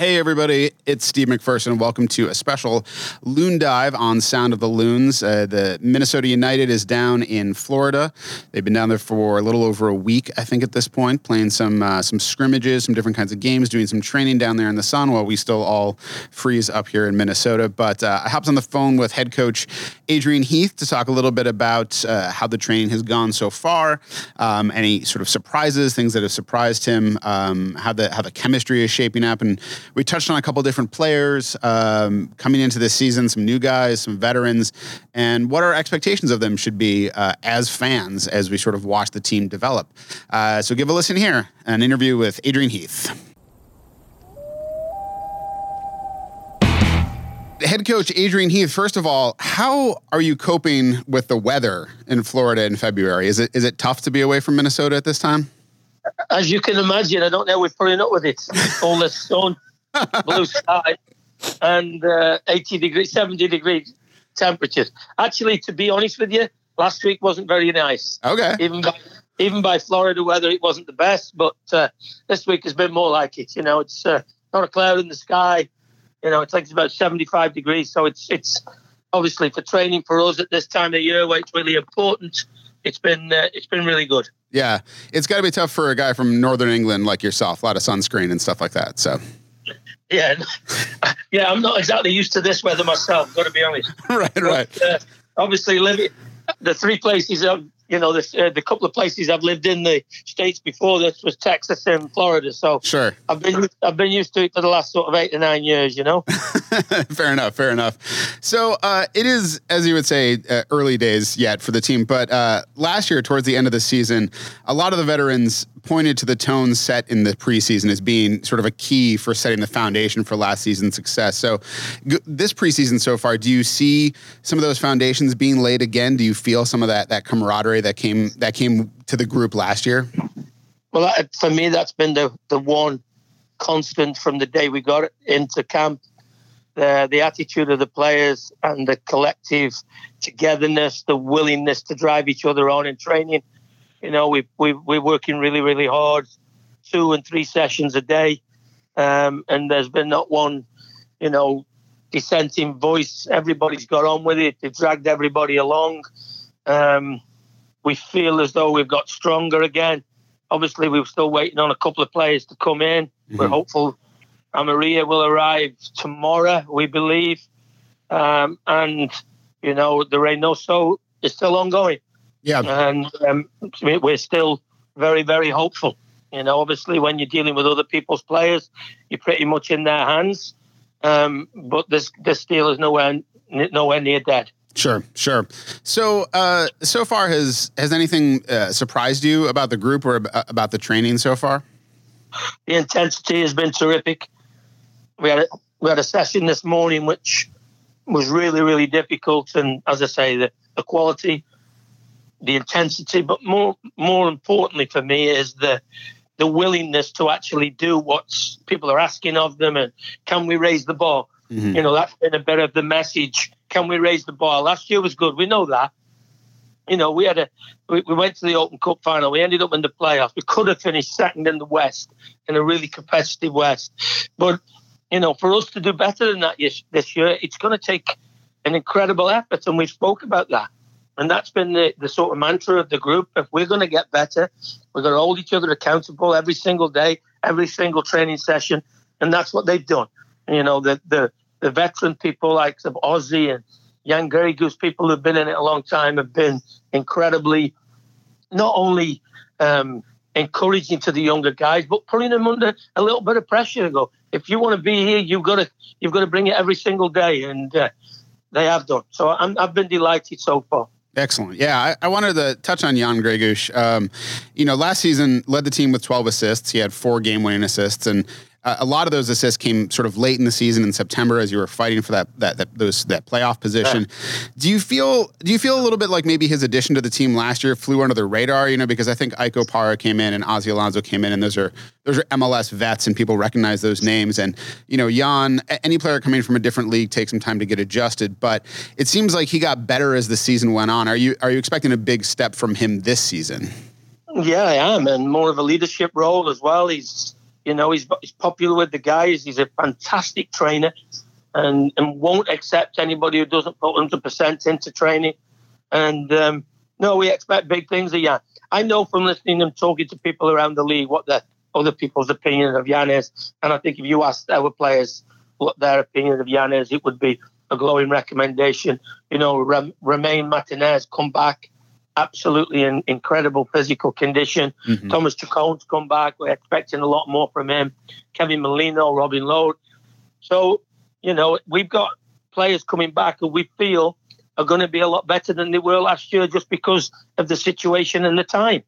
Hey, everybody, it's Steve McPherson. Welcome to a special Loon Dive on Sound of the Loons. Uh, the Minnesota United is down in Florida. They've been down there for a little over a week, I think, at this point, playing some uh, some scrimmages, some different kinds of games, doing some training down there in the sun while we still all freeze up here in Minnesota. But uh, I hopped on the phone with head coach Adrian Heath to talk a little bit about uh, how the training has gone so far, um, any sort of surprises, things that have surprised him, um, how the how the chemistry is shaping up, and we touched on a couple different players um, coming into this season, some new guys, some veterans, and what our expectations of them should be uh, as fans as we sort of watch the team develop. Uh, so give a listen here, an interview with Adrian Heath. Head coach Adrian Heath, first of all, how are you coping with the weather in Florida in February? Is it is it tough to be away from Minnesota at this time? As you can imagine, I don't know we're putting up with it. All the sun, blue sky, and uh, 80 degrees, 70 degrees temperatures. Actually, to be honest with you, last week wasn't very nice. Okay. Even by, even by Florida weather, it wasn't the best, but uh, this week has been more like it. You know, it's uh, not a cloud in the sky. You know, it's like it's about 75 degrees. So it's it's obviously for training for us at this time of year where it's really important. It's been uh, it's been really good. Yeah, it's got to be tough for a guy from Northern England like yourself. A lot of sunscreen and stuff like that. So yeah, yeah, I'm not exactly used to this weather myself. Got to be honest. right, right. But, uh, obviously, living the three places I've, you know, the, uh, the couple of places I've lived in the states before this was Texas and Florida. So sure, I've been I've been used to it for the last sort of eight to nine years. You know. fair enough. Fair enough. So uh, it is, as you would say, uh, early days yet for the team. But uh, last year, towards the end of the season, a lot of the veterans pointed to the tone set in the preseason as being sort of a key for setting the foundation for last season's success. So, g- this preseason so far, do you see some of those foundations being laid again? Do you feel some of that that camaraderie that came that came to the group last year? Well, for me, that's been the the one constant from the day we got into camp. The, the attitude of the players and the collective togetherness, the willingness to drive each other on in training you know, we, we, we're working really, really hard, two and three sessions a day. Um, and there's been not one, you know, dissenting voice. Everybody's got on with it. They've dragged everybody along. Um, we feel as though we've got stronger again. Obviously, we're still waiting on a couple of players to come in. Mm-hmm. We're hopeful Amarilla will arrive tomorrow, we believe. Um, and, you know, the Reynoso is still ongoing. Yeah. And um, we're still very, very hopeful. You know, obviously, when you're dealing with other people's players, you're pretty much in their hands. Um, but this this deal is nowhere nowhere near dead. Sure, sure. So, uh, so far, has has anything uh, surprised you about the group or about the training so far? The intensity has been terrific. We had a, we had a session this morning which was really really difficult, and as I say, the, the quality the intensity, but more more importantly for me is the the willingness to actually do what people are asking of them, and can we raise the bar? Mm-hmm. You know, that's been a bit of the message. Can we raise the bar? Last year was good. We know that. You know, we had a we, we went to the Open Cup final. We ended up in the playoffs. We could have finished second in the West in a really competitive West, but you know, for us to do better than that this year, it's going to take an incredible effort, and we spoke about that. And that's been the, the sort of mantra of the group. If we're going to get better, we're going to hold each other accountable every single day, every single training session. And that's what they've done. You know, the the, the veteran people like Ozzy and Jan Gregus, people who've been in it a long time, have been incredibly not only um, encouraging to the younger guys, but putting them under a little bit of pressure to go. If you want to be here, you've got to you've got to bring it every single day, and uh, they have done. So I'm, I've been delighted so far. Excellent. Yeah, I, I, wanted to touch on Jan Gregus. Um, you know, last season led the team with 12 assists. He had four game-winning assists, and uh, a lot of those assists came sort of late in the season in September as you were fighting for that that that those that playoff position. Yeah. Do you feel do you feel a little bit like maybe his addition to the team last year flew under the radar? You know, because I think Ike Opara came in and Ozzy Alonso came in, and those are those are MLS vets, and people recognize those names. And you know, Jan, any player coming from a different league takes some time to get adjusted, but it seems like he got better as the season went on. Are you are you expecting a big step from him this season? Yeah, I am, and more of a leadership role as well. He's You know, he's, he's popular with the guys. He's a fantastic trainer and, and won't accept anybody who doesn't put 100% into training. And um, no, we expect big things of Jan. I know from listening and talking to people around the league what the other people's opinion of Jan is. And I think if you asked our players what their opinion of Jan is, it would be a glowing recommendation. You know, Rem- Romain Métanire come back, absolutely in incredible physical condition. Mm-hmm. Thomas Chacon's come back. We're expecting a lot more from him. Kevin Molino, Robin Lod. So, you know, we've got players coming back who we feel are going to be a lot better than they were last year just because of the situation and the time.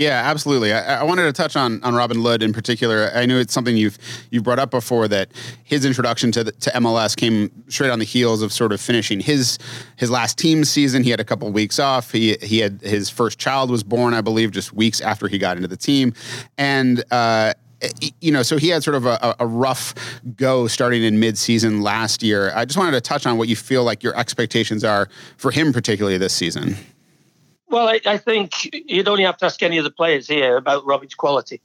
Yeah, absolutely. I, I, wanted to touch on on Robin Lod in particular. I know it's something you've you've brought up before that his introduction to the, to MLS came straight on the heels of sort of finishing his his last team season. He had a couple of weeks off. He he had his first child was born, I believe, just weeks after he got into the team, and. Uh, you know, so he had sort of a, a rough go starting in mid-season last year. I just wanted to touch on what you feel like your expectations are for him, particularly this season. Well, I, I think you'd only have to ask any of the players here about Robin's quality.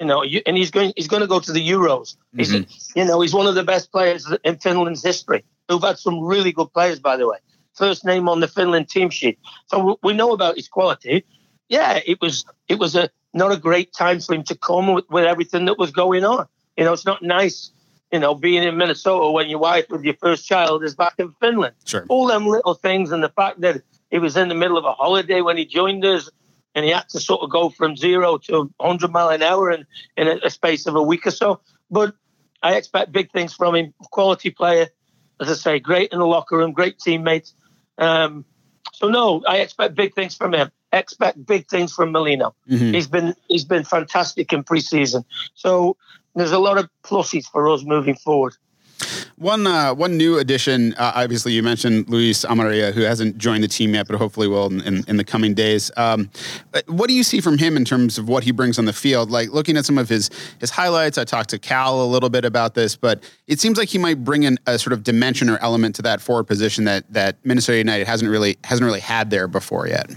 You know, you, and he's going he's going to go to the Euros. Mm-hmm. He's, you know, he's one of the best players in Finland's history. Who've had some really good players, by the way. First name on the Finland team sheet. So we know about his quality. Yeah, it was it was a not a great time for him to come with, with everything that was going on. You know, it's not nice, you know, being in Minnesota when your wife with your first child is back in Finland. Sure. All them little things and the fact that he was in the middle of a holiday when he joined us, and he had to sort of go from zero to 100 mile an hour in, in a, a space of a week or so. But I expect big things from him. Quality player, as I say, great in the locker room, great teammate. Um, so no, I expect big things from him. Expect big things from Molino. Mm-hmm. He's been he's been fantastic in preseason. So there's a lot of pluses for us moving forward. One uh, one new addition, uh, obviously you mentioned Luis Amarilla, who hasn't joined the team yet, but hopefully will in, in, in the coming days. Um, uh, what do you see from him in terms of what he brings on the field? Like looking at some of his his highlights, I talked to Cal a little bit about this, but it seems like he might bring in a sort of dimension or element to that forward position that that Minnesota United hasn't really hasn't really had there before yet.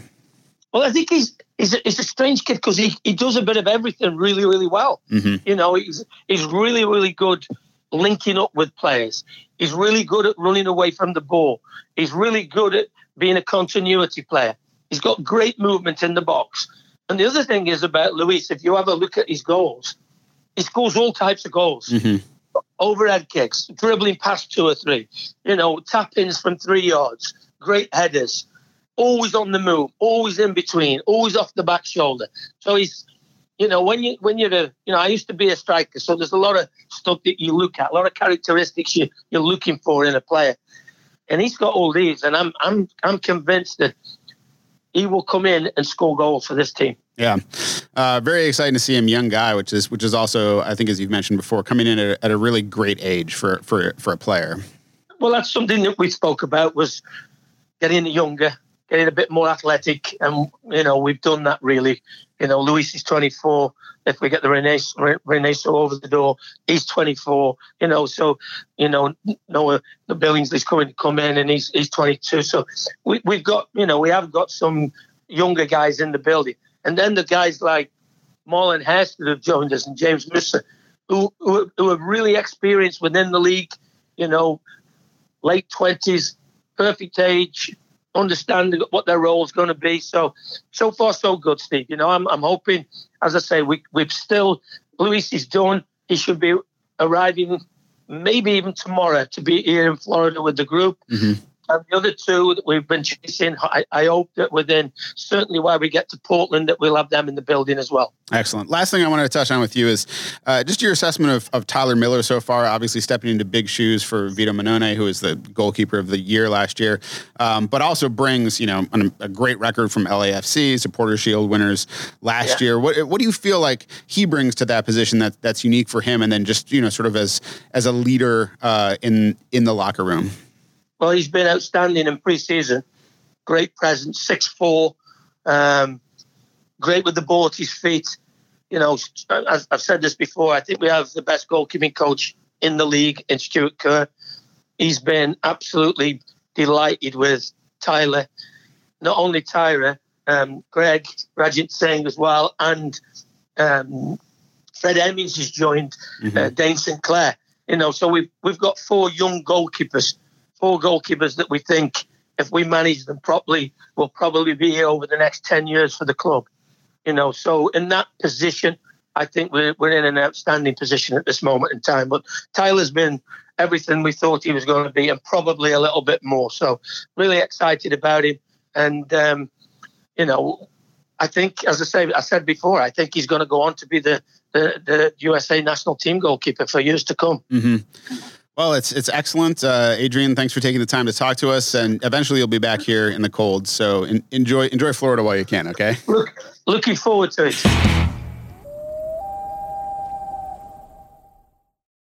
Well, I think he's he's a, he's a strange kid because he, he does a bit of everything really really well. Mm-hmm. You know, he's he's really really good linking up with players. He's really good at running away from the ball. He's really good at being a continuity player. He's got great movement in the box. And the other thing is about Luis, if you have a look at his goals, he scores all types of goals. Mm-hmm. Overhead kicks, dribbling past two or three, you know, tap ins from three yards, great headers, always on the move, always in between, always off the back shoulder. So he's you know, when you when you're a, you know, I used to be a striker, so there's a lot of stuff that you look at, a lot of characteristics you, you're looking for in a player, and he's got all these, and I'm I'm I'm convinced that he will come in and score goals for this team. Yeah, uh, very exciting to see him, young guy, which is which is also, I think, as you've mentioned before, coming in at a, at a really great age for for for a player. Well, that's something that we spoke about was getting younger, getting a bit more athletic, and you know we've done that really. You know, Luis is 24. If we get the Reynoso over the door, he's 24. You know, so you know Noah the Billingsley's coming to come in, and he's he's 22. So we, we've got you know we have got some younger guys in the building, and then the guys like Marlon Hairston have joined us and James Musa, who, who who have really experienced within the league. You know, late 20s, perfect age understand what their role is going to be. So, so far, so good, Steve. You know, I'm, I'm hoping, as I say, we, we've still, Luis is done. He should be arriving maybe even tomorrow to be here in Florida with the group. Mm-hmm. And the other two that we've been chasing, I, I, hope that within certainly while we get to Portland, that we'll have them in the building as well. Excellent. Last thing I wanted to touch on with you is uh, just your assessment of, of Tyler Miller so far. Obviously, stepping into big shoes for Vito Mannone, who is the goalkeeper of the year last year, um, but also brings you know an, a great record from LAFC, Supporter Shield winners last yeah. year. What what do you feel like he brings to that position that that's unique for him, and then just you know sort of as as a leader uh, in in the locker room? Well, he's been outstanding in pre-season. Great presence, six four, um, great with the ball at his feet. You know, as I've said this before, I think we have the best goalkeeping coach in the league in Stuart Kerr. He's been absolutely delighted with Tyler. Not only Tyler, um, Greg Ranjitsingh as well, and um, Fred Emmings has joined mm-hmm. uh, Dayne St. Clair. You know, so we've we've got four young goalkeepers, four goalkeepers that we think if we manage them properly, will probably be here over the next ten years for the club. You know, so in that position, I think we're we're in an outstanding position at this moment in time. But Tyler's been everything we thought he was going to be, and probably a little bit more. So really excited about him, and um, you know, I think, as I say, I said before, I think he's going to go on to be the the, the USA national team goalkeeper for years to come. Mm-hmm. Well, it's it's excellent, uh, Adrian. Thanks for taking the time to talk to us, and eventually you'll be back here in the cold. So in, enjoy enjoy Florida while you can. Okay. Look, looking forward to it.